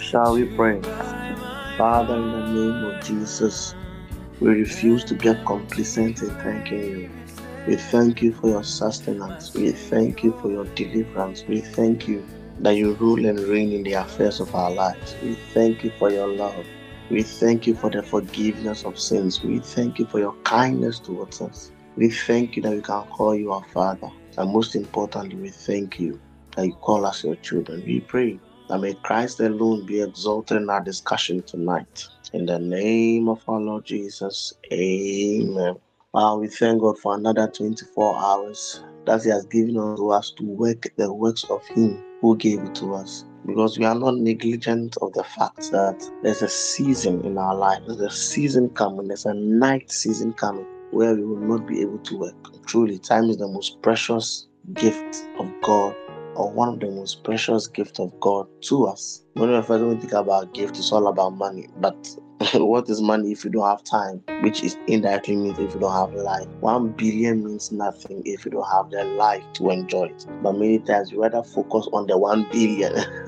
Shall we pray? Father, in the name of Jesus, we refuse to get complacent in thanking you. We thank you for your sustenance. We thank you for your deliverance. We thank you that you rule and reign in the affairs of our lives. We thank you for your love. We thank you for the forgiveness of sins. We thank you for your kindness towards us. We thank you that we can call you our Father. And most importantly, we thank you that you call us your children. We pray that may Christ alone be exalted in our discussion tonight. In the name of our Lord Jesus, amen. Wow, we thank God for another 24 hours that He has given unto us to work the works of Him who gave it to us. Because we are not negligent of the fact that there's a season in our life, there's a season coming, there's a night season coming where we will not be able to work. Truly, time is the most precious gift of God or one of the most precious gifts of God to us. Many of us don't think about gift, it's all about money. But what is money if you don't have time? Which is indirectly means if you don't have life. One billion means nothing if you don't have the life to enjoy it. But many times we rather focus on the one billion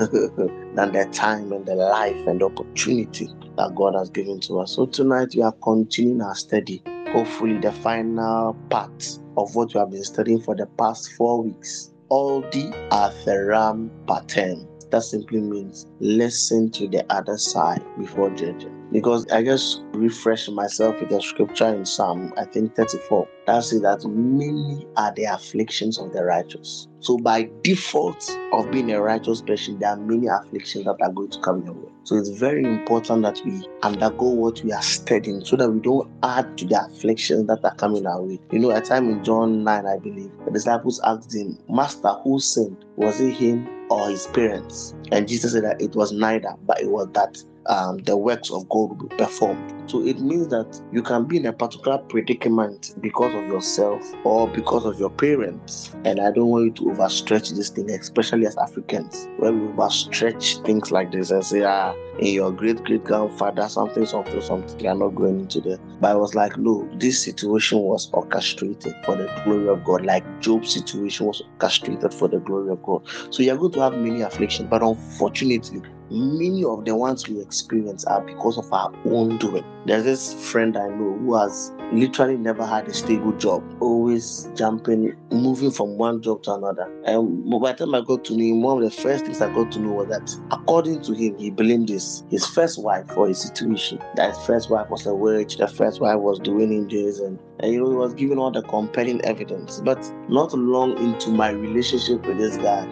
than the time and the life and the opportunity that God has given to us. So tonight we are continuing our study. Hopefully the final part of what we have been studying for the past four weeks All the Atheram Pattern. That simply means listen to the other side before judging. Because I just refreshed myself with the scripture in Psalm, I think 34. That says that many are the afflictions of the righteous. So by default of being a righteous person, there are many afflictions that are going to come your way. So it's very important that we undergo what we are studying so that we don't add to the afflictions that are coming our way. You know, a time in John 9, I believe, the disciples asked him, Master, who sinned? Was it him or his parents? And Jesus said that it was neither, but it was that um, the works of God will be performed. So it means that you can be in a particular predicament because of yourself or because of your parents. And I don't want you to overstretch this thing, especially as Africans, where we overstretch things like this and say, ah, in your great great grandfather, something, something, something. You are not going into there. But I was like, no, this situation was orchestrated for the glory of God, like Job's situation was orchestrated for the glory of God. So you're going to have many afflictions, but unfortunately, many of the ones we experience are because of our own doing. There's this friend I know who has literally never had a stable job, always jumping, moving from one job to another. And by the time I got to know him, one of the first things I got to know was that, according to him, he blamed his, his first wife for his situation. That his first wife was a witch, the first wife was doing him this, and, and you know, he was giving all the compelling evidence. But not long into my relationship with this guy,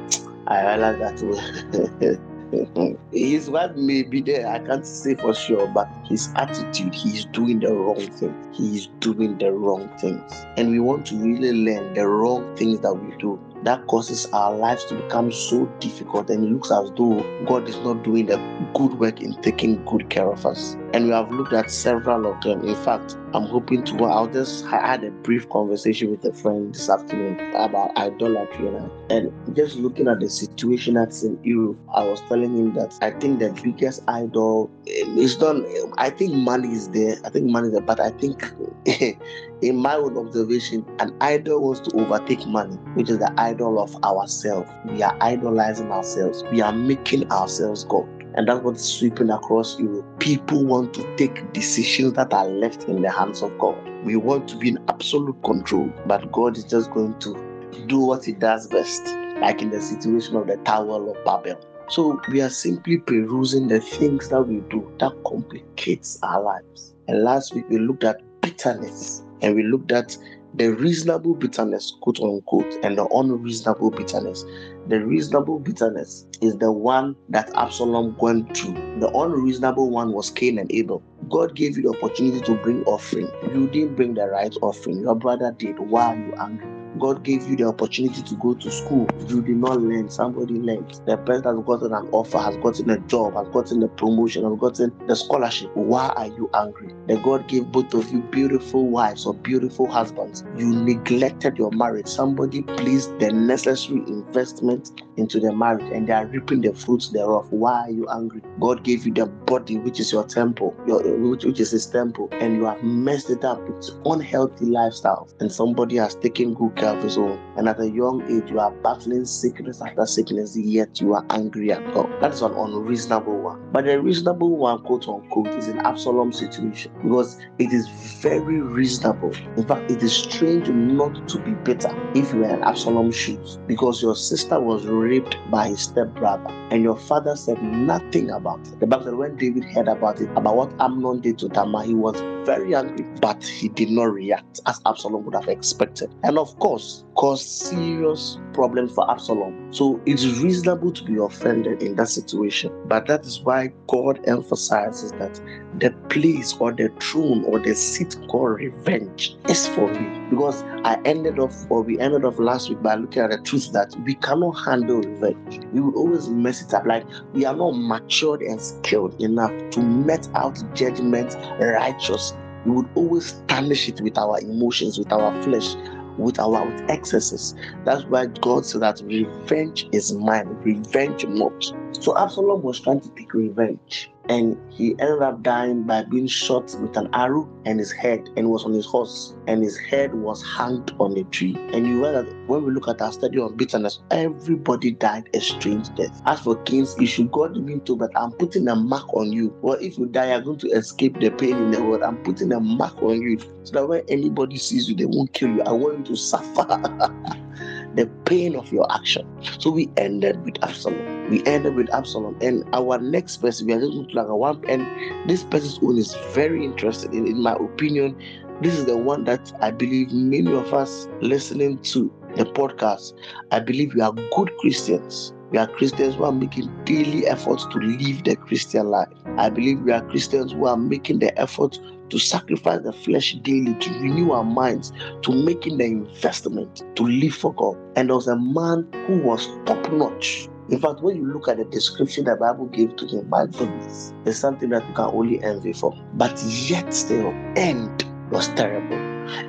I realized that his wife may be there, I can't say for sure, but his attitude, he's doing the wrong thing. He's doing the wrong things. And we want to really learn the wrong things that we do that causes our lives to become so difficult and it looks as though God is not doing the good work in taking good care of us. And we have looked at several of them. In fact, I'm hoping to. I'll just I had a brief conversation with a friend this afternoon about idolatry, and, and just looking at the situation that's in Europe, I was telling him that I think the biggest idol eh, is done. I think money is there. I think money is there, but I think, in my own observation, an idol wants to overtake money, which is the idol of ourselves. We are idolizing ourselves. We are making ourselves God. And that's what's sweeping across Europe. People want to take decisions that are left in the hands of God. We want to be in absolute control, but God is just going to do what He does best, like in the situation of the Tower of Babel. So we are simply perusing the things that we do that complicates our lives. And last week we looked at bitterness and we looked at the reasonable bitterness, quote unquote, and the unreasonable bitterness. The reasonable bitterness is the one that Absalom went through. The unreasonable one was Cain and Abel. God gave you the opportunity to bring offering. You didn't bring the right offering. Your brother did. Why are you angry? God gave you the opportunity to go to school. You did not learn. Somebody learned. The person has gotten an offer, has gotten a job, has gotten a promotion, has gotten the scholarship. Why are you angry? That God gave both of you beautiful wives or beautiful husbands. You neglected your marriage. Somebody placed the necessary investment into the marriage and they are reaping the fruits thereof. Why are you angry? God gave you the body, which is your temple, your, which, which is his temple, and you have messed it up. It's unhealthy lifestyle. And somebody has taken good care of his own. And at a young age, you are battling sickness after sickness, yet you are angry at God. That is an unreasonable one. But the reasonable one, quote unquote, is an Absalom situation because it is very reasonable. In fact, it is strange not to be bitter if you are in Absalom's shoes because your sister was raped by his stepbrother and your father said nothing about it. The Bible when David heard about it, about what Amnon did to Tamar, he was very angry, but he did not react as Absalom would have expected. And of course, caused serious problems for Absalom. So it's reasonable to be offended in that situation. But that is why God emphasizes that the place or the throne or the seat called revenge is for me. Because I ended off, or we ended off last week by looking at the truth that we cannot handle revenge. We would always mess it up. Like we are not matured and skilled enough to met out judgment righteously. We would always tarnish it with our emotions, with our flesh, with our with excesses. That's why God said that revenge is mine, revenge not. So Absalom was trying to take revenge. And he ended up dying by being shot with an arrow and his head and was on his horse and his head was hanged on a tree. And you know that when we look at our study on bitterness, everybody died a strange death. As for Cain's issue, God didn't to, but I'm putting a mark on you. Well, if you die, you're going to escape the pain in the world. I'm putting a mark on you so that when anybody sees you, they won't kill you. I want you to suffer the pain of your action. So we ended with Absalom. We ended with Absalom. And our next person, we are just going to look at one, and this person's own is very interesting. In, in my opinion, this is the one that I believe many of us listening to the podcast, I believe we are good Christians. We are Christians who are making daily efforts to live the Christian life. I believe we are Christians who are making the effort to sacrifice the flesh daily, to renew our minds, to making the investment to live for God. And there was a man who was top notch. In fact, when you look at the description the Bible gave to him, my goodness, it's something that you can only envy for. But yet still, end was terrible.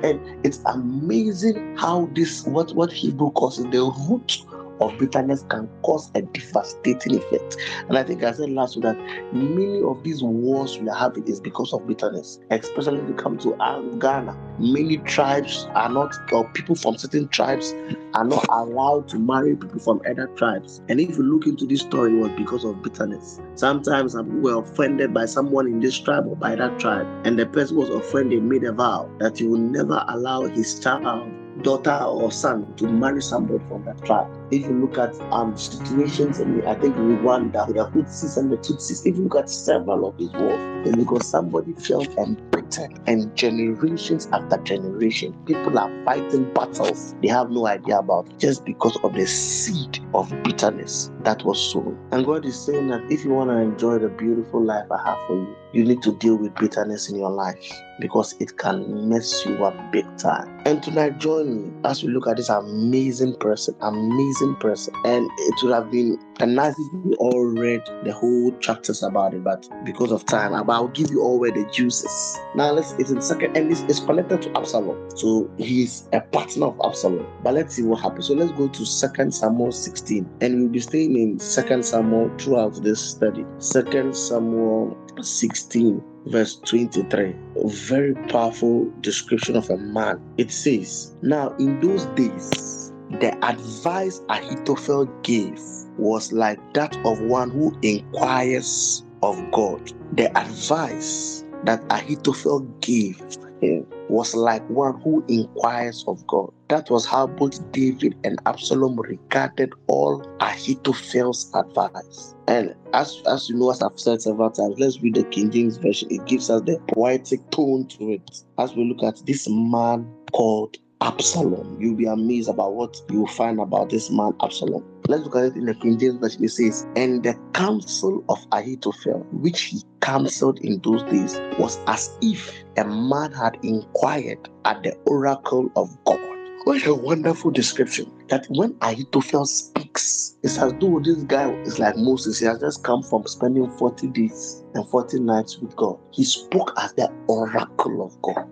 And it's amazing how this what what Hebrew calls the root of bitterness can cause a devastating effect. And I think I said last week that many of these wars we are having is because of bitterness, especially if you come to Ghana. Many tribes are not, or people from certain tribes are not allowed to marry people from other tribes. And if you look into this story, it was because of bitterness. Sometimes we were offended by someone in this tribe or by that tribe, and the person was offended, made a vow that he will never allow his child daughter or son to marry somebody from that tribe. If you look at um situations, in, I think Rwanda, with the Hutsis and the Tutsis, if you look at several of these wars, it's because somebody felt embittered and generations after generation, people are fighting battles they have no idea about just because of the seed of bitterness that was sown. And God is saying that if you want to enjoy the beautiful life I have for you, you need to deal with bitterness in your life because it can mess you up big time. And tonight, join me as we look at this amazing person, amazing person. And it would have been a nice if we all read the whole chapters about it, but because of time, I'll give you all where the juices. Now, let's it's in second, and this is connected to Absalom. So he's a partner of Absalom. But let's see what happens. So let's go to Second Samuel 16, and we'll be staying in Second Samuel throughout this study. Second Samuel 16 verse 23 a very powerful description of a man. It says now in those days the advice ahithophel gave was like that of one who inquires of god. The advice that ahithophel gave him was like one who inquires of god that was how both david and absalom regarded all ahithophel's advice and as, as you know, as I've said several times, let's read the King James Version. It gives us the poetic tone to it. As we look at this man called Absalom, you'll be amazed about what you'll find about this man, Absalom. Let's look at it in the King James Version. It says, And the counsel of Ahithophel, which he counseled in those days, was as if a man had inquired at the oracle of God. What a wonderful description. That when Ahithophel speaks, it's as though this guy is like Moses. He has just come from spending 40 days and 40 nights with God. He spoke as the oracle of God.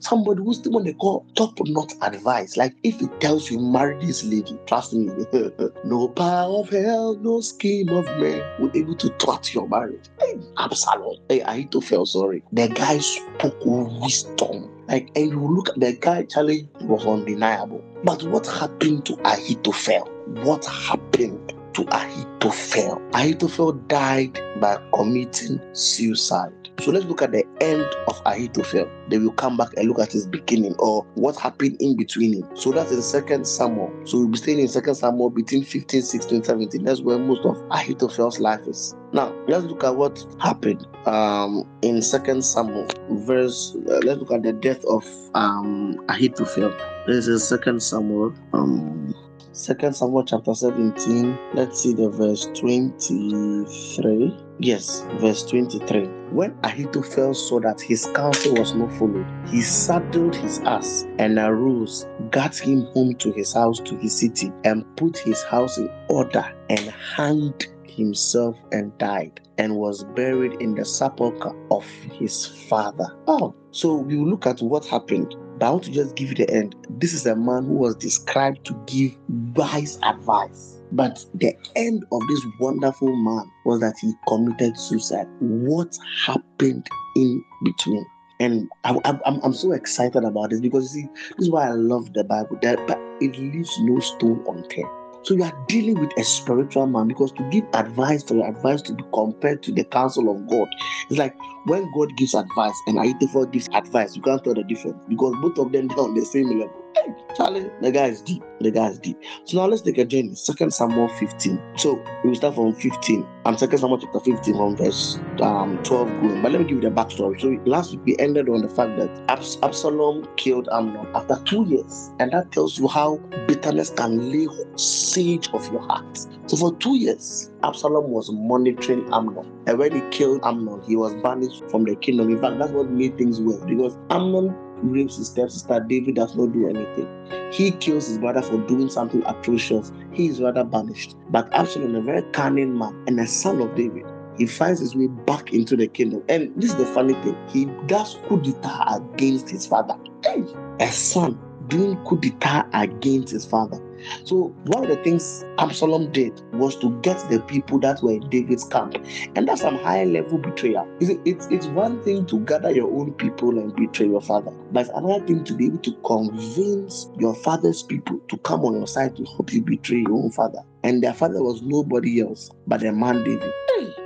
Somebody who's the one they call top not advice. Like if he tells you marry this lady, trust me, no power of hell, no scheme of man will able to thwart your marriage. Hey, Absalom. Hey, Ahithophel, sorry. The guy spoke wisdom. Like, and you look at the guy, Charlie was undeniable. But what happened to Ahithophel? What happened to Ahithophel? Ahithophel died by committing suicide. So let's look at the end of Ahithophel. Then we'll come back and look at his beginning or what happened in between him. So that's in Second Samuel. So we'll be staying in Second Samuel between 15, 16, 17. That's where most of Ahithophel's life is. Now let's look at what happened um, in Second Samuel, verse. Uh, let's look at the death of um, Ahithophel. This is Second Samuel. Um, Second Samuel chapter 17. Let's see the verse 23. Yes, verse 23. When Ahithophel saw that his counsel was not followed, he saddled his ass and arose, got him home to his house, to his city, and put his house in order and hanged himself and died and was buried in the sepulchre of his father. Oh, so we will look at what happened. But I want to just give you the end. This is a man who was described to give wise advice. But the end of this wonderful man was that he committed suicide. What happened in between? And I, I'm so excited about this because you see, this is why I love the Bible. That but it leaves no stone unturned. So you are dealing with a spiritual man because to give advice for your advice to be compared to the counsel of God, it's like when God gives advice and Ahithophel gives advice, you can't tell the difference because both of them are on the same level. Charlie, the guy is deep. The guy is deep. So now let's take a journey. Second Samuel 15. So we will start from 15. I'm Second Samuel chapter 15 from verse um 12 going. But let me give you the backstory. So last week we ended on the fact that Abs- Absalom killed Amnon after two years, and that tells you how bitterness can lay siege of your heart. So for two years, Absalom was monitoring Amnon. And when he killed Amnon, he was banished from the kingdom. In fact, that's what made things worse because Amnon rapes his stepsister. David does not do anything. He kills his brother for doing something atrocious. He is rather banished. But Absalom, a very cunning man and a son of David, he finds his way back into the kingdom. And this is the funny thing. He does coup d'etat against his father. Hey, a son doing coup d'etat against his father. So one of the things Absalom did was to get the people that were in David's camp, and that's some high level betrayal. It's, it's, it's one thing to gather your own people and betray your father, but it's another thing to be able to convince your father's people to come on your side to help you betray your own father. And their father was nobody else but the man David.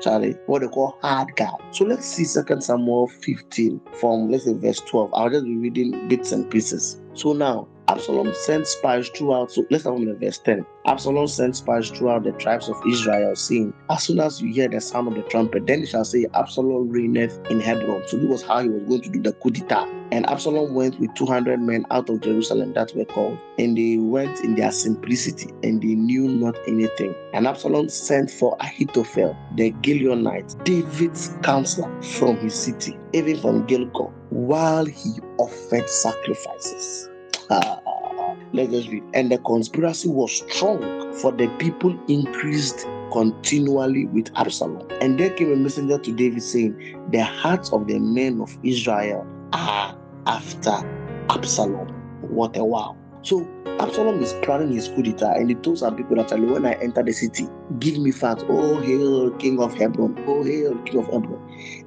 Charlie, what they call hard guy. So let's see Second Samuel 15 from let's say verse 12. I'll just be reading bits and pieces. So now Absalom sent spies throughout. So let's start from verse 10. Absalom sent spies throughout the tribes of Israel, saying, As soon as you hear the sound of the trumpet, then you shall say, Absalom reigneth in Hebron. So this was how he was going to do the coup d'etat. And Absalom went with 200 men out of Jerusalem that were called, and they went in their simplicity, and they knew not anything. And Absalom sent for Ahithophel, the Gileonite, David's counselor, from his city, even from Gilgal, while he offered sacrifices. Let's read. And the conspiracy was strong, for the people increased continually with Absalom. And there came a messenger to David saying, The hearts of the men of Israel are after Absalom. What a wow. So Absalom is planning his coup d'etat, and he told some people that when I enter the city, give me fat. Oh, hail King of Hebron. Oh, hail King of Hebron.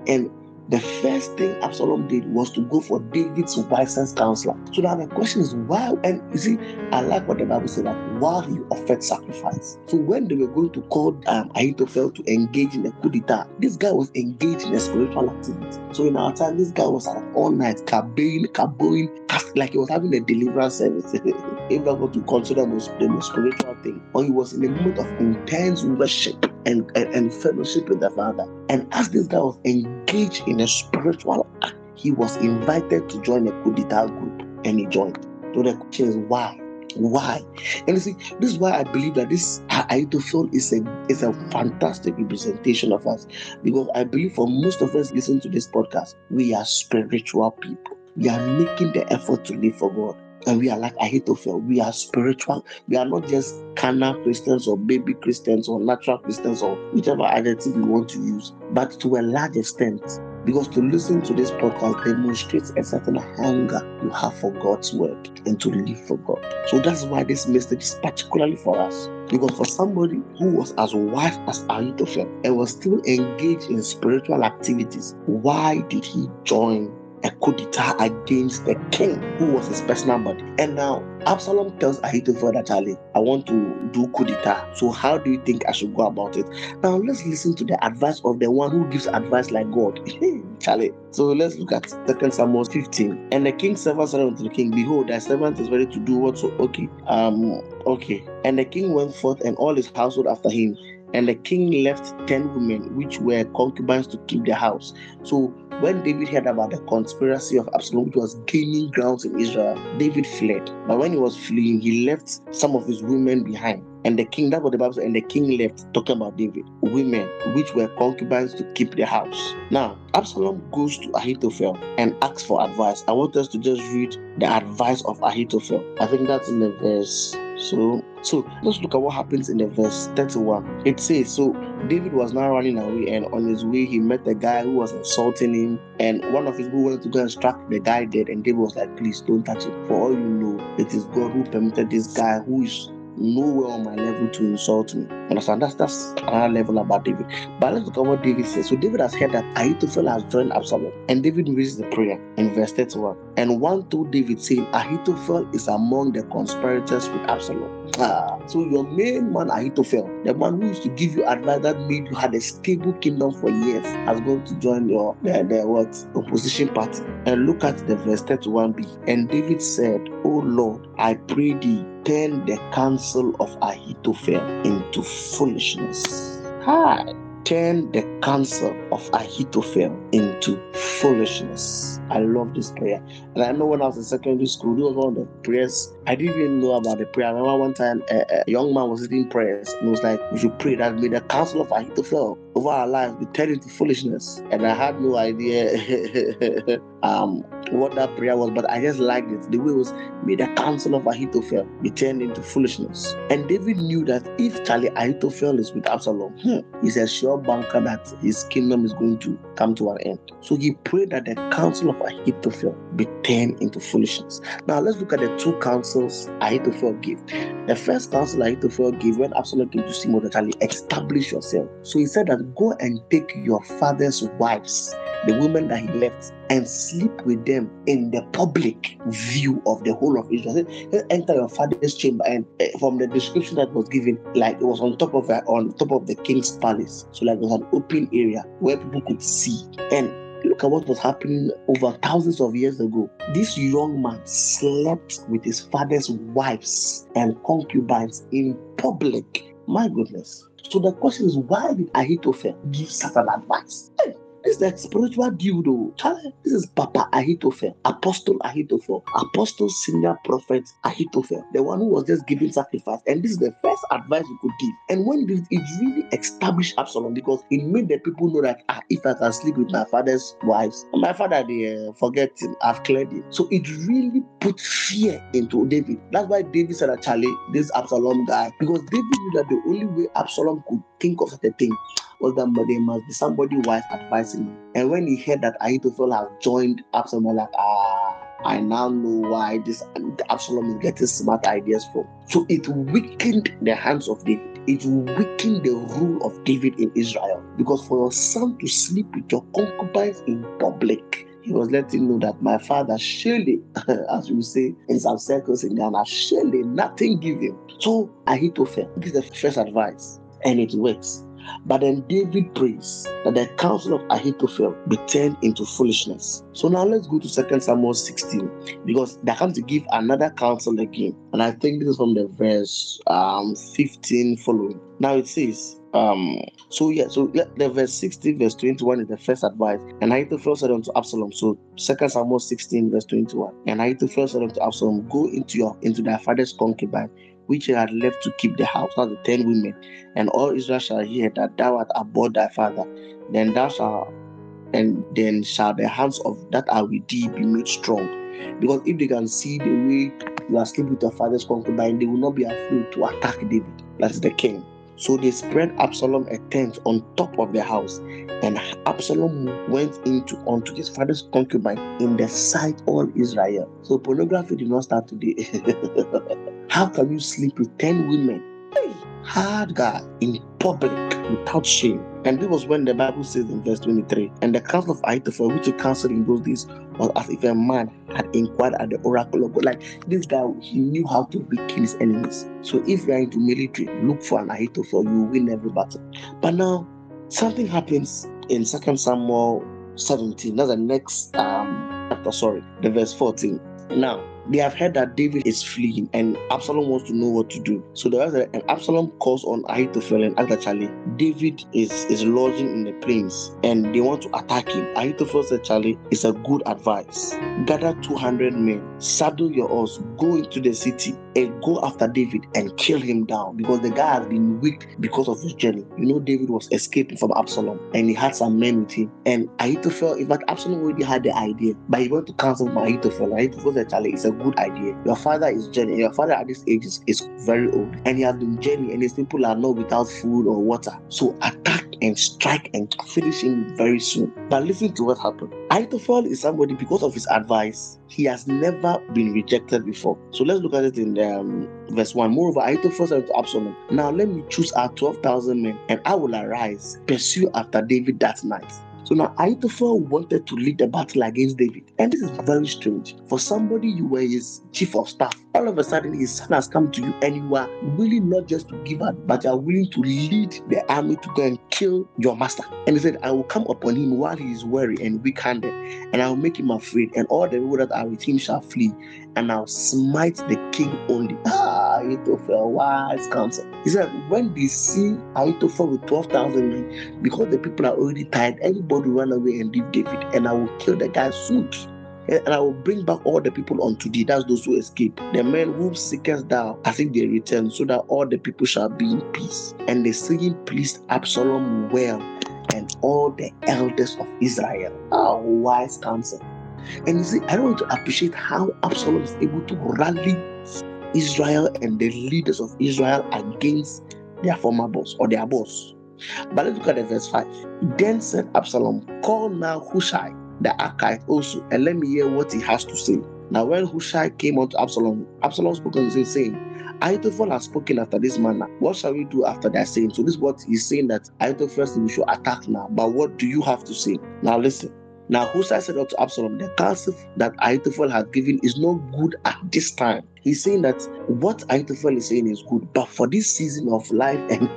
And the first thing Absalom did was to go for David's wisest counselor. So now the question is why? And you see, I like what the Bible said that while he offered sacrifice. So when they were going to call um, Ahithophel to engage in a coup d'etat, this guy was engaged in a spiritual activity. So in our time, this guy was at all night, cabaying, caboing, like he was having a deliverance service. if that were to consider the most spiritual thing, or he was in a mood of intense worship and, and, and fellowship with the Father. And as this guy was engaged in a spiritual act, he was invited to join a coup group and he joined. So the question is why? Why? And you see, this is why I believe that this Ahithophel is a is a fantastic representation of us. Because I believe for most of us listening to this podcast, we are spiritual people. We are making the effort to live for God. And we are like Ahithophel. We are spiritual. We are not just carnal Christians or baby Christians or natural Christians or whichever identity we want to use, but to a large extent. Because to listen to this podcast demonstrates a certain hunger you have for God's word and to live for God. So that's why this message is particularly for us. Because for somebody who was as wise as Ahithophel and was still engaged in spiritual activities, why did he join a coup d'etat against the king who was his personal body? And now Absalom tells Ahithophel that Charlie, I want to do coup d'etat. So how do you think I should go about it? Now let's listen to the advice of the one who gives advice like God. Charlie. So let's look at Second Samuel 15. And the king's servant said unto the king, Behold, thy servant is ready to do what so okay. Um okay. And the king went forth and all his household after him. And the king left ten women which were concubines to keep the house. So when David heard about the conspiracy of Absalom, which was gaining grounds in Israel, David fled. But when he was fleeing, he left some of his women behind. And the king, that's what the Bible says, and the king left, talking about David, women which were concubines to keep the house. Now, Absalom goes to Ahithophel and asks for advice. I want us to just read the advice of Ahithophel. I think that's in the verse. So, so let's look at what happens in the verse 31. It says, So David was now running away, and on his way, he met a guy who was insulting him. And one of his people wanted to go and strike the guy dead. And David was like, Please don't touch him. For all you know, it is God who permitted this guy who is nowhere on my level to insult me. Understand? That's that's another level about David. But let's look at what David says. So David has heard that Ahithophel has joined Absalom, and David raises the prayer in verse 31. And one told David saying, Ahithophel is among the conspirators with Absalom. Ah, so your main man Ahithophel, the man who used to give you advice that made you had a stable kingdom for years, has gone to join your the, the what opposition party. And look at the verse 31b. And David said, Oh Lord, I pray thee, turn the counsel of Ahithophel into foolishness. Hi. Turn the counsel of Ahithophel into foolishness. I love this prayer. And I know when I was in secondary school, this was one of the prayers. I didn't even know about the prayer. I remember one time a, a young man was reading prayers and it was like, we should pray that may the counsel of Ahithophel over our lives be turned into foolishness. And I had no idea um, what that prayer was, but I just liked it. The way it was, may the counsel of Ahithophel be turned into foolishness. And David knew that if Charlie Ahithophel is with Absalom, hmm, he's a sure banker that his kingdom is going to come to an end. So he prayed that the counsel of Ahithophel be turned into foolishness. Now let's look at the two counsels to forgive. The first counsel Ahithophel gave when Absalom came to see Mordecai, establish yourself. So he said that go and take your father's wives, the women that he left, and sleep with them in the public view of the whole of Israel. Enter your father's chamber, and eh, from the description that was given, like it was on top of a, on top of the king's palace. So like it was an open area where people could see. And look at what was happening over thousands of years ago. This young man slept with his father's wives and concubines in public. My goodness. So the question is, why did Ahithophel give such an advice? Hey, this is the spiritual dude, though. Charlie, this is Papa Ahithophel, Apostle Ahithophel, Apostle Senior Prophet Ahithophel, the one who was just giving sacrifice. And this is the first advice you could give. And when it, it really established Absalom because it made the people know that ah, if I can sleep with my father's wives, my father they uh, forget him, I've cleared him. So it really put fear into David. That's why David said Charlie, this Absalom guy, because David knew that the only way Absalom could think of such a thing was that there must be somebody wise advising him. And when he heard that Ahithophel has joined Absalom, like, ah, I now know why this Absalom is getting smart ideas from. So it weakened the hands of David. It weakened the rule of David in Israel. Because for your son to sleep with your concubines in public, he was letting know that my father surely, as we say in some circles in Ghana, surely nothing give him. So Ahithophel gives the first advice, and it works. But then David prays that the counsel of Ahithophel be turned into foolishness. So now let's go to 2 Samuel 16 because they come to give another counsel again. And I think this is from the verse um, 15 following. Now it says, um, so yeah, so the verse 16, verse 21 is the first advice. And Ahithophel said unto Absalom, so 2 Samuel 16, verse 21. And Ahithophel said unto Absalom, Go into your into thy father's concubine, which had left to keep the house, of the ten women. And all Israel shall hear that thou art abhorred thy father. Then thou shalt and then shall the hands of that are with thee be made strong, Because if they can see the way you are sleeping with your father's concubine, they will not be afraid to attack David. That is the king. So they spread Absalom a tent on top of the house, and Absalom went into onto his father's concubine in the sight of all Israel. So pornography did not start today. How can you sleep with 10 women? Hey, hard guy in public without shame. And this was when the Bible says in verse 23, and the counsel of Ahithophel, which he counseled in those days, was as if a man had inquired at the oracle of God. Like this guy, he knew how to weaken his enemies. So if you are into military, look for an Ahithophel, you win every battle. But now, something happens in Second Samuel 17. That's the next um chapter, sorry, the verse 14. Now, they have heard that David is fleeing and Absalom wants to know what to do. So the rest and Absalom calls on Ahithophel and actually David is, is lodging in the plains and they want to attack him. Ahithophel said, Charlie, it's a good advice. Gather 200 men, saddle your horse, go into the city and go after David and kill him down because the guy has been weak because of his journey. You know, David was escaping from Absalom and he had some men with him. And Ahithophel, in fact, Absalom already had the idea, but he went to counsel Ahithophel. Ahithophel said, Charlie, it's a good idea. Your father is journeying. Your father at this age is, is very old and he has been journeying and his people are not without food or water. So attack and strike and finish him very soon. But listen to what happened. Ahithophel is somebody because of his advice. He has never been rejected before. So let's look at it in um, verse 1. Moreover, Ahithophel said to Absalom, Now let me choose our 12,000 men, and I will arise, pursue after David that night. So now Ahithophel wanted to lead the battle against David. And this is very strange. For somebody you were his chief of staff, all of a sudden his son has come to you and you are willing not just to give up, but you are willing to lead the army to go and kill your master. And he said, I will come upon him while he is weary and weak handed, and I will make him afraid, and all the people that are with him shall flee, and I'll smite the king only. Ah, Ahithophel, wise counsel. He said, when they see Ahithophel with 12,000 men, because the people are already tired, everybody run away and leave David, and I will kill the guy soon. And I will bring back all the people unto thee. That's those who escape. The men whom seekest thou, as if they return, so that all the people shall be in peace. And the singing pleased Absalom well, and all the elders of Israel. Ah, wise counsel. And you see, I want to appreciate how Absalom is able to rally Israel and the leaders of Israel against their former boss or their boss. But let's look at the verse 5. Then said Absalom, Call now Hushai the Archite also, and let me hear what he has to say. Now, when Hushai came unto Absalom, Absalom spoke unto him, saying, Ahithophel has spoken after this manner. What shall we do after that saying? So, this is what he's saying that Ahithophel we should attack now. But what do you have to say? Now, listen. Now, Hushai said unto Absalom, The counsel that Ahithophel has given is not good at this time. He's saying that what Ahithophel is saying is good, but for this season of life and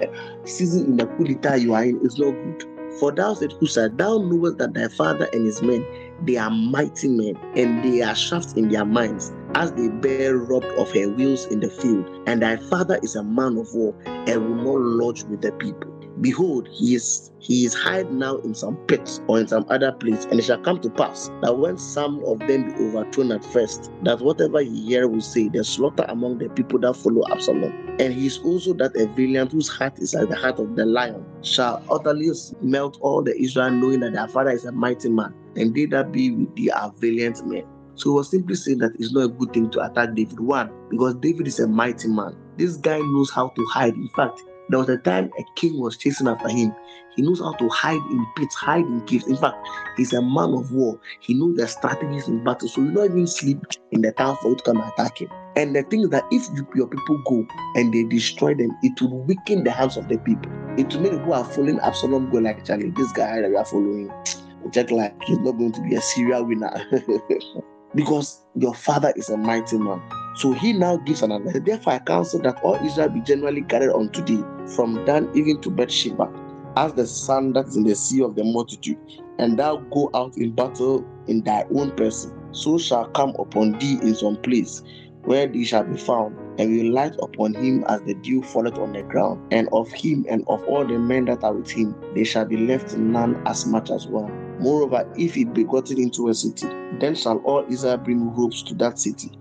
season in the coup you are in is not good. For thou said, Hushai, thou knowest that thy father and his men, they are mighty men, and they are shafts in their minds, as they bear robbed of her wheels in the field. And thy father is a man of war, and will not lodge with the people. Behold, he is he is hid now in some pits or in some other place, and it shall come to pass that when some of them be overthrown at first, that whatever he hear will say, the slaughter among the people that follow Absalom. And he is also that a valiant whose heart is like the heart of the lion, shall utterly melt all the Israel, knowing that their father is a mighty man, and they that be with thee are valiant men. So he was simply saying that it's not a good thing to attack David. One, because David is a mighty man. This guy knows how to hide. In fact, there was a time a king was chasing after him. He knows how to hide in pits, hide in caves. In fact, he's a man of war. He knows the strategies in battle. So you don't even sleep in the town for you to come and attack him. And the thing is that if you, your people go and they destroy them, it will weaken the hands of the people. It will make people who are following Absalom go like, Charlie, this guy that we are following, just like he's not going to be a serial winner. because your father is a mighty man. So he now gives an advice. Therefore, I counsel that all Israel be generally gathered unto thee, from Dan even to Beersheba, as the sand that is in the sea of the multitude, and thou go out in battle in thy own person. So shall come upon thee in some place where thee shall be found, and will light upon him as the dew falleth on the ground. And of him and of all the men that are with him, there shall be left none as much as one. Moreover, if it be gotten into a city, then shall all Israel bring ropes to that city,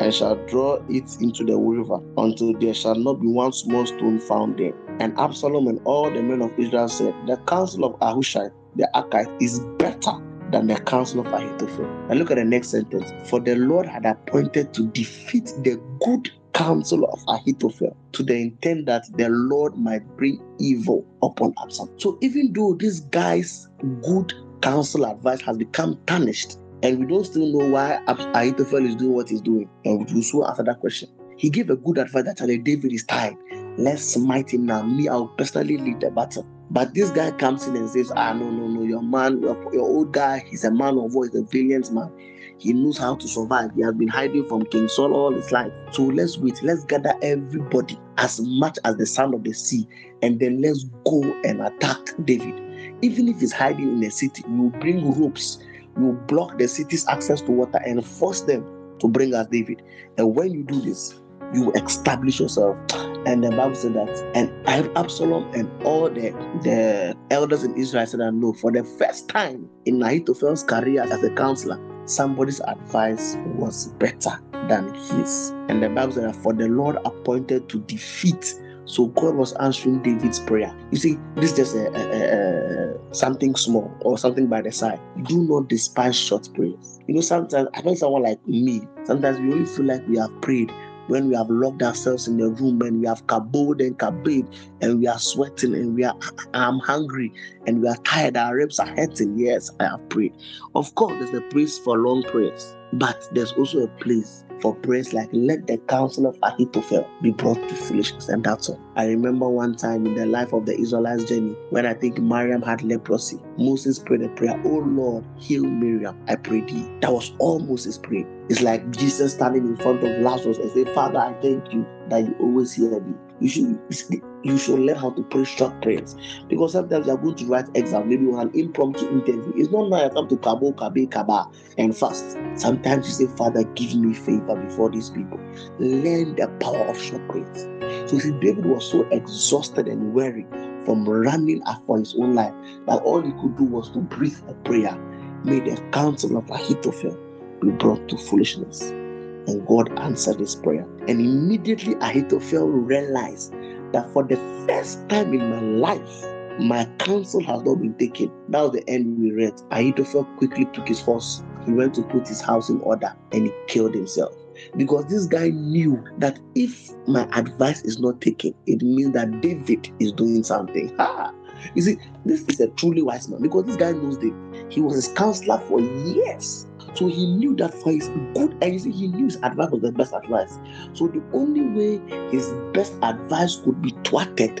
and shall draw it into the river, until there shall not be one small stone found there. And Absalom and all the men of Israel said, The counsel of Ahushai the Archite is better than the counsel of Ahithophel. And look at the next sentence. For the Lord had appointed to defeat the good counsel of Ahithophel to the intent that the Lord might bring evil upon Absalom. So even though this guy's good counsel advice has become tarnished, and we don't still know why Ah- Ahithophel is doing what he's doing, and we will soon answer that question. He gave a good advice that Charlie David is tired. Let's smite him now. Me, I'll personally lead the battle. But this guy comes in and says, Ah, no, no, no, your man, your, old guy, he's a man of war, he's a valiant man. He knows how to survive. He has been hiding from King Saul all his life. So let's wait. Let's gather everybody as much as the sand of the sea, and then let's go and attack David. Even if he's hiding in a city, will bring ropes. Will block the city's access to water and force them to bring us David. And when you do this, you establish yourself. And the Bible said that, and Absalom and all the, the elders in Israel said that no, for the first time in Ahithophel's career as a counselor, somebody's advice was better than his. And the Bible said that for the Lord appointed to defeat. So God was answering David's prayer. You see, this is just a, a- a- something small or something by the side. Do not despise short prayers. You know, sometimes I know someone like me. Sometimes we only feel like we have prayed when we have locked ourselves in the room and we have kabod and kabed and we are sweating and we are I'm hungry and we are tired. Our ribs are hurting. Yes, I have prayed. Of course, there's a place for long prayers, but there's also a place for prayers like let the counsel of Ahithophel be brought to foolishness, and that's all. I remember one time in the life of the Israelites journey when I think Miriam had leprosy. Moses prayed a prayer, Oh Lord, heal Miriam, I pray thee. That was all Moses prayed. It's like Jesus standing in front of Lazarus and say, Father, I thank you that you always hear me. You should you should learn how to pray short prayers because sometimes you are going to write exam, maybe on an impromptu interview. It's not now you come to Kabo, Kabe, Kaba and fast. Sometimes you say, Father, give me favor before these people. Learn the power of short prayers. So see, David was so exhausted and weary from running for his own life that all he could do was to breathe a prayer. May the counsel of Ahithophel be brought to foolishness. And God answered his prayer. And immediately Ahithophel realized that for the first time in my life, my counsel has not been taken. Now the end we read. Ahithophel quickly took his horse. He went to put his house in order and he killed himself. Because this guy knew that if my advice is not taken, it means that David is doing something. Ha! You see, this is a truly wise man because this guy knows David. He was his counselor for years. So he knew that for his good, and he knew his advice was the best advice. So the only way his best advice could be thwarted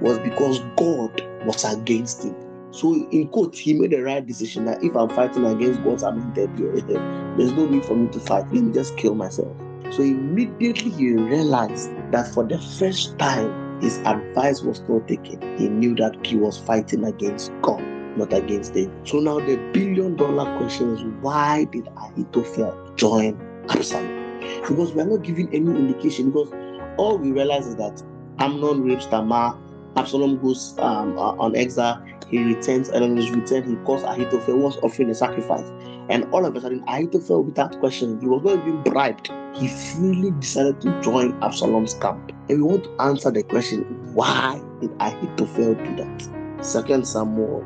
was because God was against him. So in quote, he made the right decision that if I'm fighting against God's anointed, there's no need for me to fight. Let me just kill myself. So immediately he realized that for the first time, his advice was not taken. He knew that he was fighting against God, not against David. So now the billion dollar question is why did Ahithophel join Absalom? Because we are not giving any indication. Because all we realize is that Amnon rapes Tamar, Absalom goes um, uh, on exile, he returns, and on his return, he calls Ahithophel, was offering a sacrifice. And all of a sudden, Ahithophel, without question, he was not even bribed. He freely decided to join Absalom's camp. And we want to answer the question why did Ahithophel do that? Second Samuel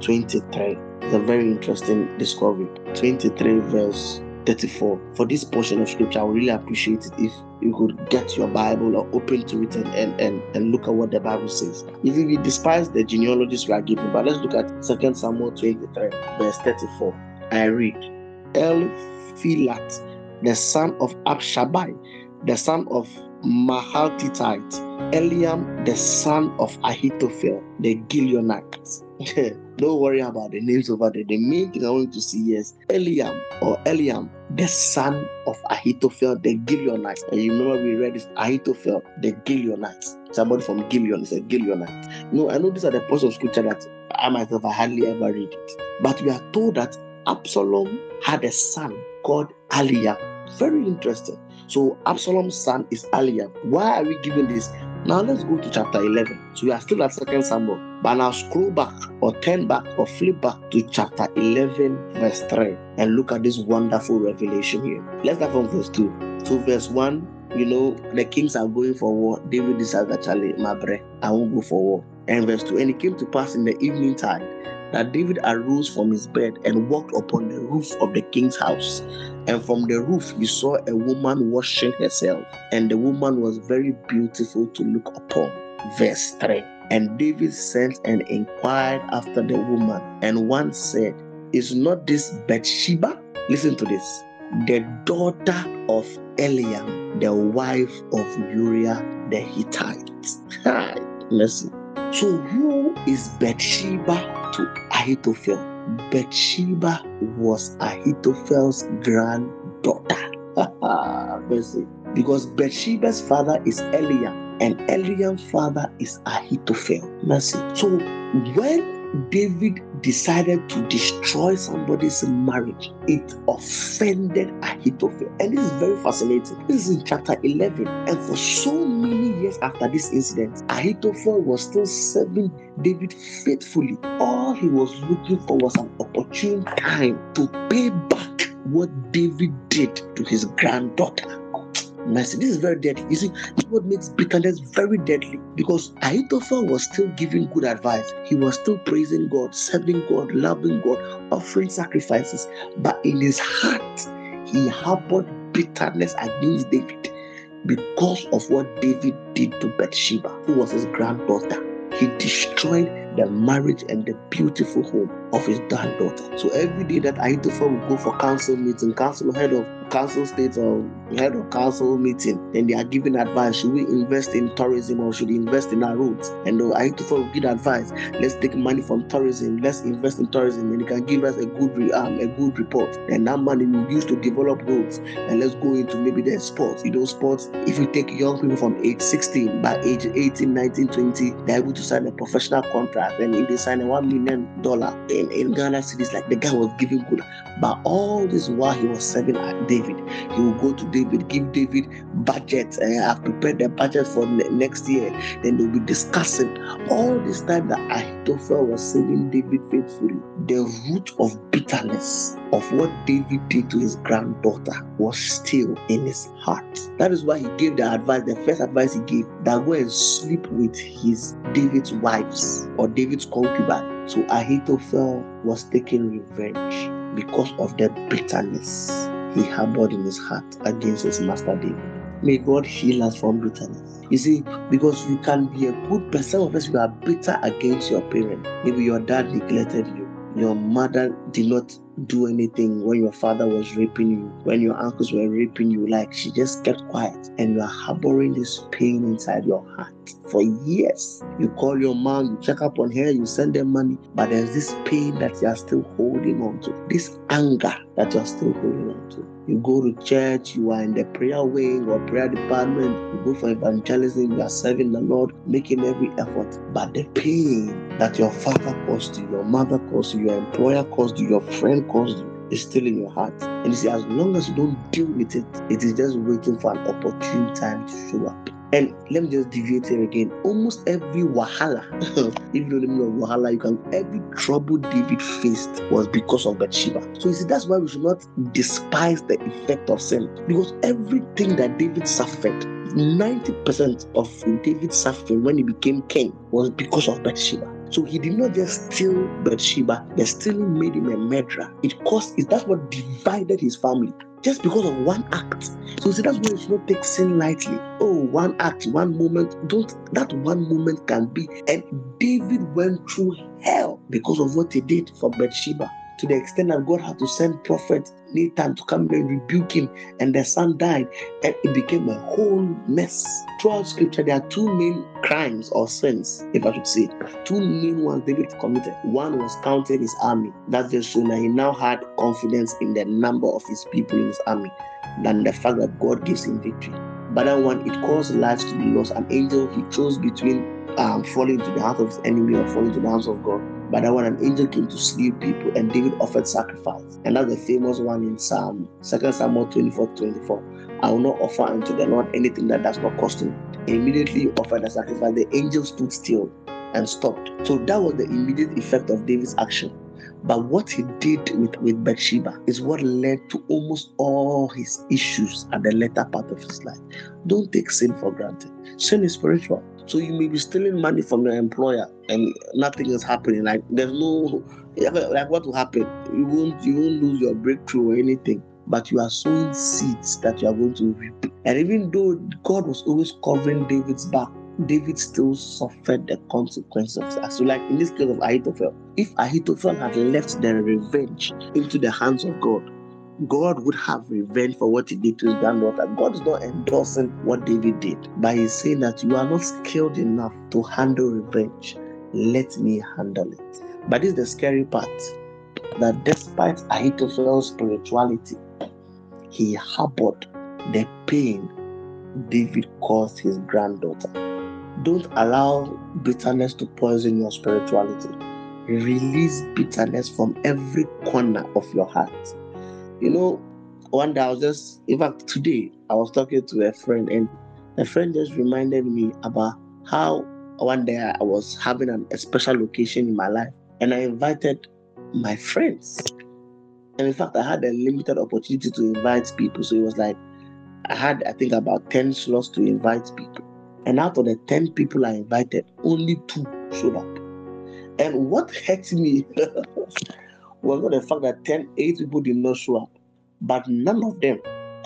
23 is a very interesting discovery. 23 verse 34. For this portion of scripture, I would really appreciate it if you could get your Bible or open to it and, and, and, and look at what the Bible says. If we despise the genealogies we are given, but let's look at 2 Samuel 23, verse 34. I read Elphilat, the son of Abshabai, the son of Mahaltitite, Eliam, the son of Ahithophel, the Gileonite. Don't worry about the names over there. The main thing I want to see is Eliam or Eliam, the son of Ahithophel, the Gileonite. And you remember we read this Ahithophel, the Gileonite. Somebody from Gileon is a Gileonite. No, I know these are the parts of scripture that I myself I hardly ever read it. But we are told that Absalom had a son called Eliam. Very interesting. So Absalom's son is Eliam. Why are we giving this? Now let's go to chapter 11. So we are still at Second Samuel. But now scroll back or turn back or flip back to chapter 11, verse 3, and look at this wonderful revelation here. Let's start from verse 2. So, verse 1, you know, the kings are going for war. David decides actually, my bre, I won't go for war. And verse 2, and it came to pass in the evening time that David arose from his bed and walked upon the roof of the king's house. And from the roof, he saw a woman washing herself, and the woman was very beautiful to look upon. Verse 3 And David sent and inquired after the woman, and one said, Is not this Bathsheba? Listen to this the daughter of Eliam, the wife of Uriah the Hittite. Hi, Mercy. So, who is Bathsheba to Ahithophel? Bathsheba was Ahithophel's granddaughter. Mercy. Because Bathsheba's father is Eliam, and Eliam's father is Ahithophel. Mercy. So, when David decided to destroy somebody's marriage, it offended Ahithophel. And this is very fascinating. This is in chapter 11. And for so many years after this incident, Ahithophel was still serving David faithfully. All he was looking for was an opportune time to pay back what David did to his granddaughter mercy. This is very deadly. You see, this is what makes bitterness very deadly because Ahithophel was still giving good advice. He was still praising God, serving God, loving God, offering sacrifices. But in his heart, he harbored bitterness against David because of what David did to Bathsheba, who was his granddaughter. He destroyed the marriage and the beautiful home of his granddaughter. So every day that Ahithophel would go for council meeting, council head of council state or head of council meeting, then they are giving advice. Should we invest in tourism or should we invest in our roads? And the Ahithophel will give advice. Let's take money from tourism. Let's invest in tourism, and he can give us a good um, a good report. And that money we use to develop roads. And let's go into maybe the sports. You know, sports. If you take young people from age 16, by age 18, 19, 20, they're able to sign a professional contract. And if they sign a one million dollar in, in Ghana cedis, like the guy was giving good. But all this while he was serving at David, he will go to David, give David budget. Eh, and I've prepared the budget for ne- next year. Then they'll be discussing all this time that Ahithophel was serving David faithfully. The root of bitterness of what David did to his granddaughter was still in his heart. That is why he gave the advice, the first advice he gave, that go and sleep with his David's wives or David's concubine. So Ahithophel was taking revenge because of the bitterness he harbored in his heart against his master David. May God heal us from bitterness. You see, because you can be a good person. Of us, you are bitter against your parent. Maybe your dad neglected you. Your mother did not do anything when your father was raping you, when your uncles were raping you. Like she just kept quiet, and you are harboring this pain inside your heart for years. You call your mom, you check up on her, you send them money, but there's this pain that you are still holding on to, this anger that you are still holding on to. You go to church, you are in the prayer wing or prayer department, you go for evangelism, you are serving the Lord, making every effort. But the pain that your father caused you, your mother caused you, your employer caused you, your friend caused you, is still in your heart. And you see, as long as you don't deal with it, it is just waiting for an opportune time to show up. And let me just deviate here again. Almost every wahala, you know the meaning of wahala, you can every trouble David faced was because of Bathsheba. So you see, that's why we should not despise the effect of sin. Because everything that David suffered, 90% of David's suffering when he became king was because of Bathsheba. So he did not just steal Bathsheba, the stealing made him a murderer. It caused it, that's what divided his family. Just because of one act. So see, that's why you should not take sin lightly. Oh, one act, one moment. Don't that one moment can be. And David went through hell because of what he did for Bathsheba. To the extent that God had to send prophet Nathan to come and rebuke him, and the son died, and it became a whole mess. Throughout scripture, there are two main crimes or sins, if I should say. Two main ones David committed. One was counting his army. That's showing that he now had confidence in the number of his people in his army than the fact that God gives him victory. But that one, it caused lives to be lost. An angel he chose between um, falling into the hands of his enemy or falling into the hands of God. But that one, an angel came to slay people, and David offered sacrifice. And that's the famous one in Psalm 2 Samuel 24 24. I will not offer unto the Lord anything that does not cost him. Immediately he offered the sacrifice. The angel stood still and stopped. So that was the immediate effect of David's action. But what he did with, with Bathsheba is what led to almost all his issues at the later part of his life. Don't take sin for granted. Sin is spiritual. So you may be stealing money from your employer and nothing is happening. Like there's no like what will happen? You won't you won't lose your breakthrough or anything. But you are sowing seeds that you are going to reap. And even though God was always covering David's back, David still suffered the consequences. So, like in this case of Ahithophel, if Ahithophel had left the revenge into the hands of God, God would have revenge for what he did to his granddaughter. God is not endorsing what David did, but he's saying that you are not skilled enough to handle revenge. Let me handle it. But this is the scary part that despite Ahithophel's spirituality, he harbored the pain David caused his granddaughter. Don't allow bitterness to poison your spirituality. Release bitterness from every corner of your heart. You know, one day I was just, in fact, today I was talking to a friend, and a friend just reminded me about how one day I was having an, a special occasion in my life, and I invited my friends. And in fact, I had a limited opportunity to invite people. So it was like I had, I think, about 10 slots to invite people. And out of the 10 people I invited, only two showed up. And what hurt me was not the fact that 10, 8 people did not show up, but none of them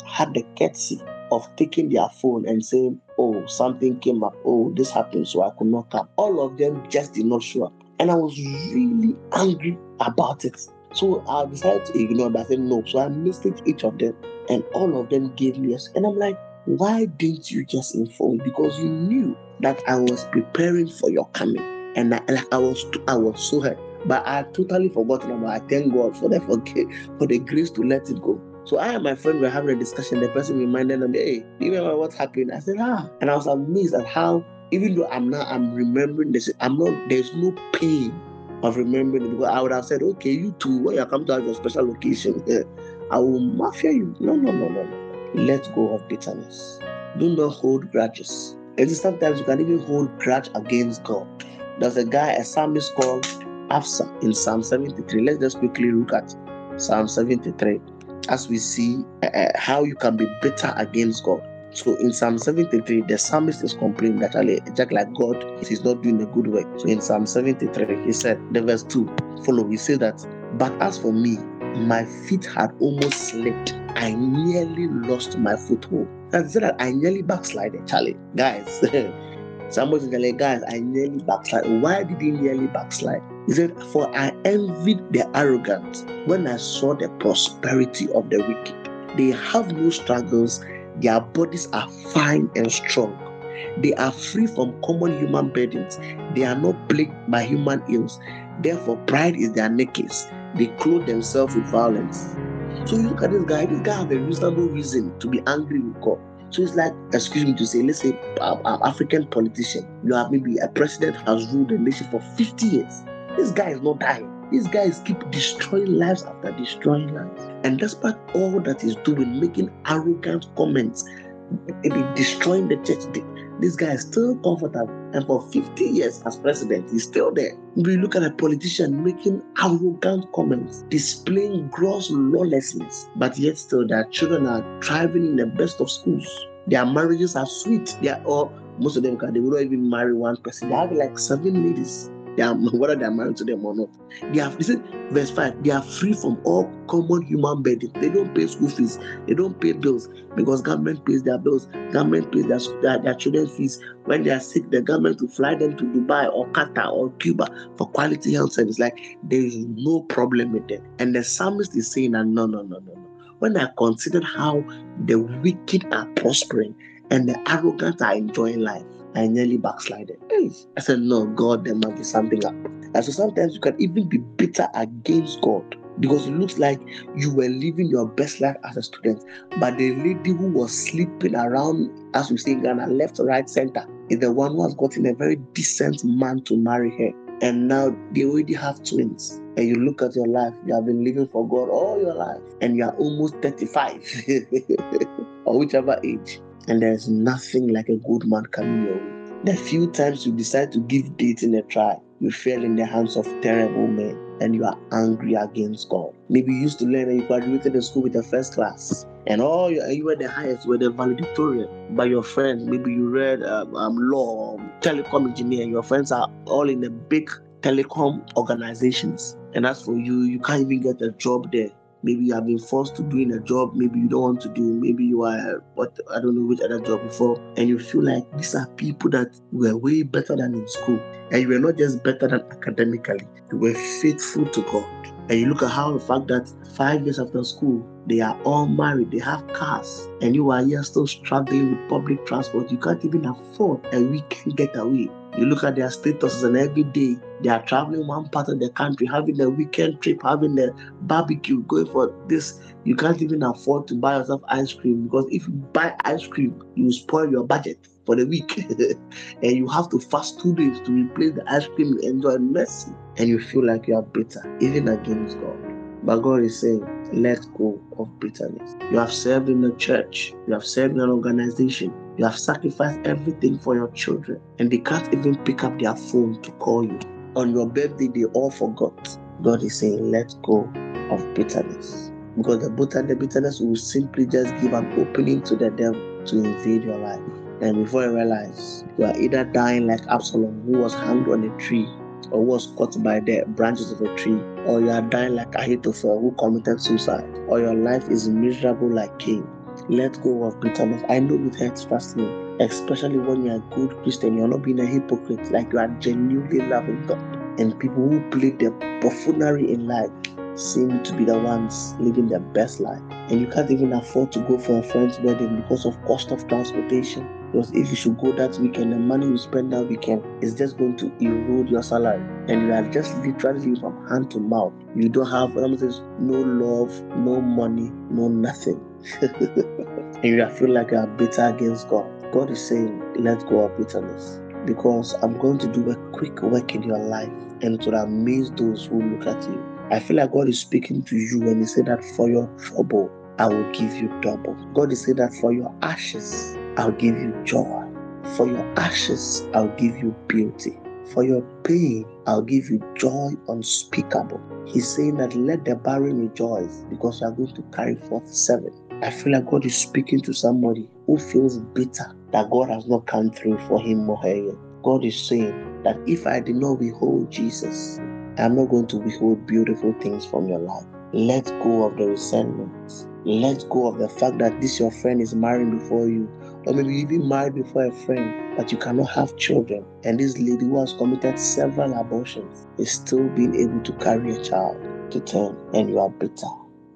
had the courtesy of taking their phone and saying, Oh, something came up. Oh, this happened, so I could not come. All of them just did not show up. And I was really angry about it. So I decided to ignore them. I said no. So I messaged each of them, and all of them gave me a. And I'm like, why didn't you just inform me? Because you knew that I was preparing for your coming, and I, like I was, I was so hurt. But I totally forgotten about. I thank God for the for the grace to let it go. So I and my friend were having a discussion. The person reminded me, "Hey, you remember what happened?" I said, "Ah," and I was amazed at how, even though I'm not, I'm remembering this. I'm not. There's no pain of remembering it because I would have said, "Okay, you too, when you come to have your special occasion, I will mafia you." No, no, no, no, no. Let go of bitterness. Do not hold grudges. And sometimes you can even hold grudge against God. There's a guy, a psalmist called In Psalm 73. Let's just quickly look at Psalm 73 as we see uh, how you can be bitter against God. So in Psalm 73, the psalmist is complaining that just like God is not doing a good work. So in Psalm 73, he said, the verse 2 follow, he said that, but as for me, my feet had almost slipped. I nearly lost my foothold. That said that I nearly backslided, Charlie. Guys, somebody's like, guys, I nearly backslid. Why did he nearly backslide? He said, For I envied the arrogant when I saw the prosperity of the wicked. They have no struggles, their bodies are fine and strong. They are free from common human burdens. They are not plagued by human ills. Therefore, pride is their necklace. They clothe themselves with violence. So you look at this guy, this guy has a reasonable reason to be angry with God. So it's like, excuse me to say, let's say um, an African politician, you have maybe a president has ruled the nation for 50 years. This guy is not dying. These guys keep destroying lives after destroying lives. And despite all that he's doing, making arrogant comments, maybe destroying the church, this guy is still comfortable. And for 50 years as president, he's still there. We look at a politician making arrogant comments, displaying gross lawlessness, but yet still their children are thriving in the best of schools. Their marriages are sweet. They are all most of them they will not even marry one person. They have like seven ladies. They are whether they are married to them or not. They have listen, verse 5. They are free from all common human burdens. They don't pay school fees, they don't pay bills because government pays their bills, government pays their, their, their children's fees. When they are sick, the government will fly them to Dubai or Qatar or Cuba for quality health service. Like there is no problem with them. And the psalmist is saying that no, no, no, no, no. When I consider how the wicked are prospering and the arrogant are enjoying life, I nearly backslided. I said, no, God, there must be something up. And so sometimes you can even be bitter against God because it looks like you were living your best life as a student. But the lady who was sleeping around, as we say in Ghana, left, right, center, is the one who has gotten a very decent man to marry her. And now they already have twins. And you look at your life, you have been living for God all your life, and you are almost 35 or whichever age and there's nothing like a good man coming your way. The few times you decide to give dating a try, you fell in the hands of terrible men and you are angry against God. Maybe you used to learn and you graduated in school with a first class. And all you, you were the highest, you were the valedictorian. By your friends, maybe you read um, um, law, telecom engineer, your friends are all in the big telecom organizations. And as for you, you can't even get a job there. Maybe you have been forced to doing a job, maybe you don't want to do, maybe you are what I don't know which other job before, and you feel like these are people that were way better than in school. And you were not just better than academically, you were faithful to God. And you look at how the fact that five years after school, they are all married, they have cars, and you are here still struggling with public transport. You can't even afford a weekend getaway. You look at their statuses, and every day they are traveling one part of the country, having a weekend trip, having a barbecue, going for this. You can't even afford to buy yourself ice cream because if you buy ice cream, you spoil your budget for the week, and you have to fast two days to replace the ice cream you enjoy mercy, and you feel like you are bitter, even against God. But God is saying, let go of bitterness. You have served in the church, you have served in an organization, you have sacrificed everything for your children, and they can't even pick up their phone to call you. On your birthday, they all forgot. God is saying, let go of bitterness. Because the bitter- the bitterness will simply just give an opening to the devil to invade your life. And before you realize, you are either dying like Absalom, who was hanged on a tree, or was caught by the branches of a tree, or you are dying like Ahithophel, who committed suicide, or your life is miserable like Cain. Let go of bitterness. I know it hurts, me. Especially when you're a good Christian, you're not being a hypocrite, like you are genuinely loving God. And people who play the buffoonery in life seem to be the ones living their best life. And you can't even afford to go for a friend's wedding because of cost of transportation. Because if you should go that weekend, the money you spend that weekend is just going to erode your salary. And you are just literally from hand to mouth. You don't have, no love, no money, no nothing. and you feel like you are bitter against God. God is saying, let go of bitterness. Because I'm going to do a quick work in your life and to amaze those who look at you. I feel like God is speaking to you when He said that for your trouble, I will give you double. God is saying that for your ashes, I'll give you joy. For your ashes, I'll give you beauty. For your pain, I'll give you joy unspeakable. He's saying that let the barren rejoice because you are going to carry forth seven. I feel like God is speaking to somebody who feels bitter that God has not come through for him or her yet. God is saying that if I did not behold Jesus, I am not going to behold beautiful things from your life. Let go of the resentment. Let go of the fact that this your friend is marrying before you, or maybe you've been married before a friend, but you cannot have children. And this lady who has committed several abortions is still being able to carry a child to term, and you are bitter.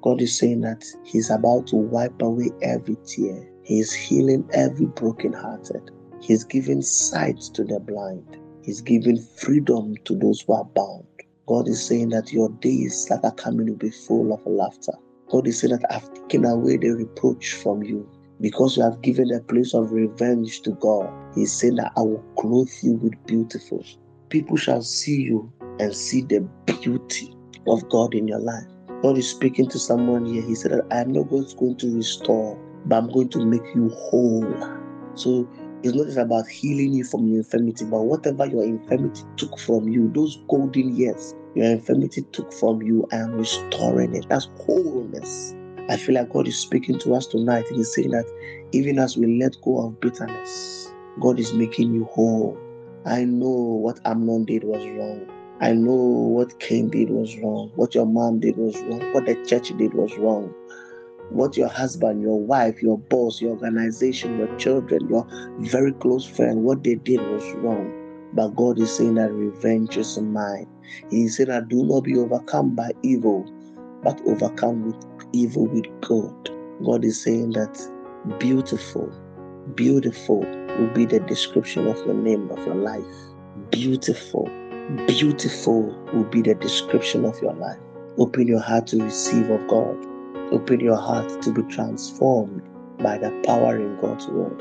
God is saying that He's about to wipe away every tear. He is healing every brokenhearted. He's giving sight to the blind. He's giving freedom to those who are bound. God is saying that your days that are coming will be full of laughter. God is saying that I've taken away the reproach from you because you have given a place of revenge to God. He's saying that I will clothe you with beautiful. People shall see you and see the beauty of God in your life. God is speaking to someone here. He said that I am not going to restore, but I'm going to make you whole. So it's not just about healing you from your infirmity, but whatever your infirmity took from you, those golden years your infirmity took from you, I am restoring it. That's wholeness. I feel like God is speaking to us tonight. and He's saying that even as we let go of bitterness, God is making you whole. I know what Amnon did was wrong. I know what Cain did was wrong. What your mom did was wrong. What the church did was wrong. What your husband, your wife, your boss, your organization, your children, your very close friend, what they did was wrong. But God is saying that revenge is mine. He said that do not be overcome by evil, but overcome with evil with good. God is saying that beautiful, beautiful will be the description of your name, of your life. Beautiful, beautiful will be the description of your life. Open your heart to receive of God. Open your heart to be transformed by the power in God's word.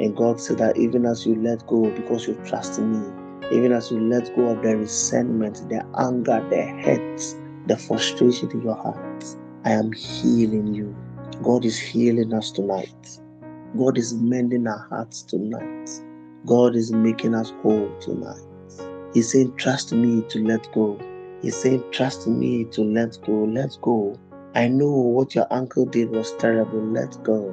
And God said that even as you let go because you trust in me, even as you let go of the resentment, the anger, the hate, the frustration in your heart, I am healing you. God is healing us tonight. God is mending our hearts tonight. God is making us whole tonight. He's saying, Trust me to let go. He's saying, Trust me to let go. Let go. I know what your uncle did was terrible. Let go.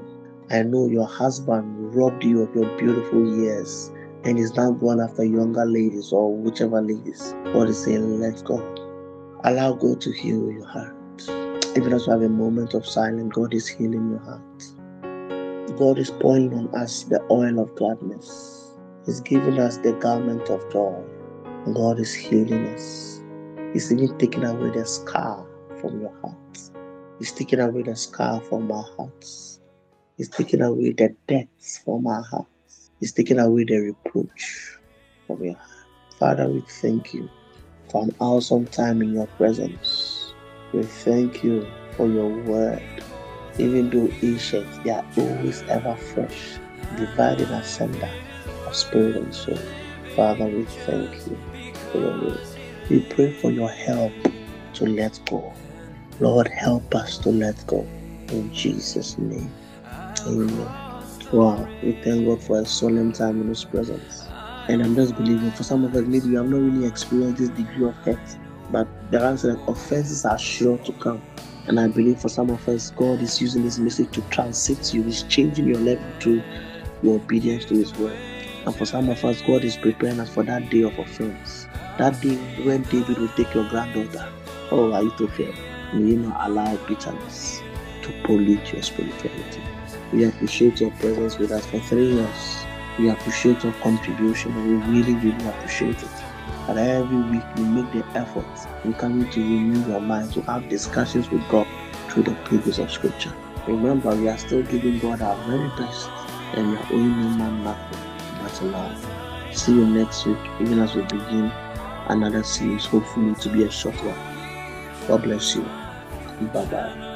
I know your husband robbed you of your beautiful years. and is now going after younger ladies or whichever ladies. God is saying, let go. Allow God to heal your heart. Even as you have a moment of silence, God is healing your heart. God is pouring on us the oil of gladness. He's giving us the garment of joy. God is healing us. He's even taking away the scar from your heart. He's taking away the scar from our hearts. He's taking away the debts from our hearts. He's taking away the reproach from your heart. Father, we thank you for an awesome time in your presence. We thank you for your word. Even though ancient, they are always ever fresh, divided asunder of spirit and soul. Father, we thank you for your word. We pray for your help to let go. Lord, help us to let go. In Jesus' name. Amen. Wow, we thank God for a solemn time in His presence. And I'm just believing for some of us, maybe you have not really experienced this degree of hurt, but there are certain offenses are sure to come. And I believe for some of us, God is using this message to transit you. He's changing your level to your obedience to His word. And for some of us, God is preparing us for that day of offense. That day when David will take your granddaughter. Oh, Ahithophel, may you not allow bitterness to pollute your spirituality. We appreciate your presence with us for three years. We appreciate your contribution. We really, really appreciate it. And every week you make the effort in coming to renew your mind to have discussions with God through the pages of Scripture. Remember, we are still giving God our very best, and we are owing no man nothing but love. See you next week, even as we begin another series, hopefully to be a short one. God bless you. Bye bye.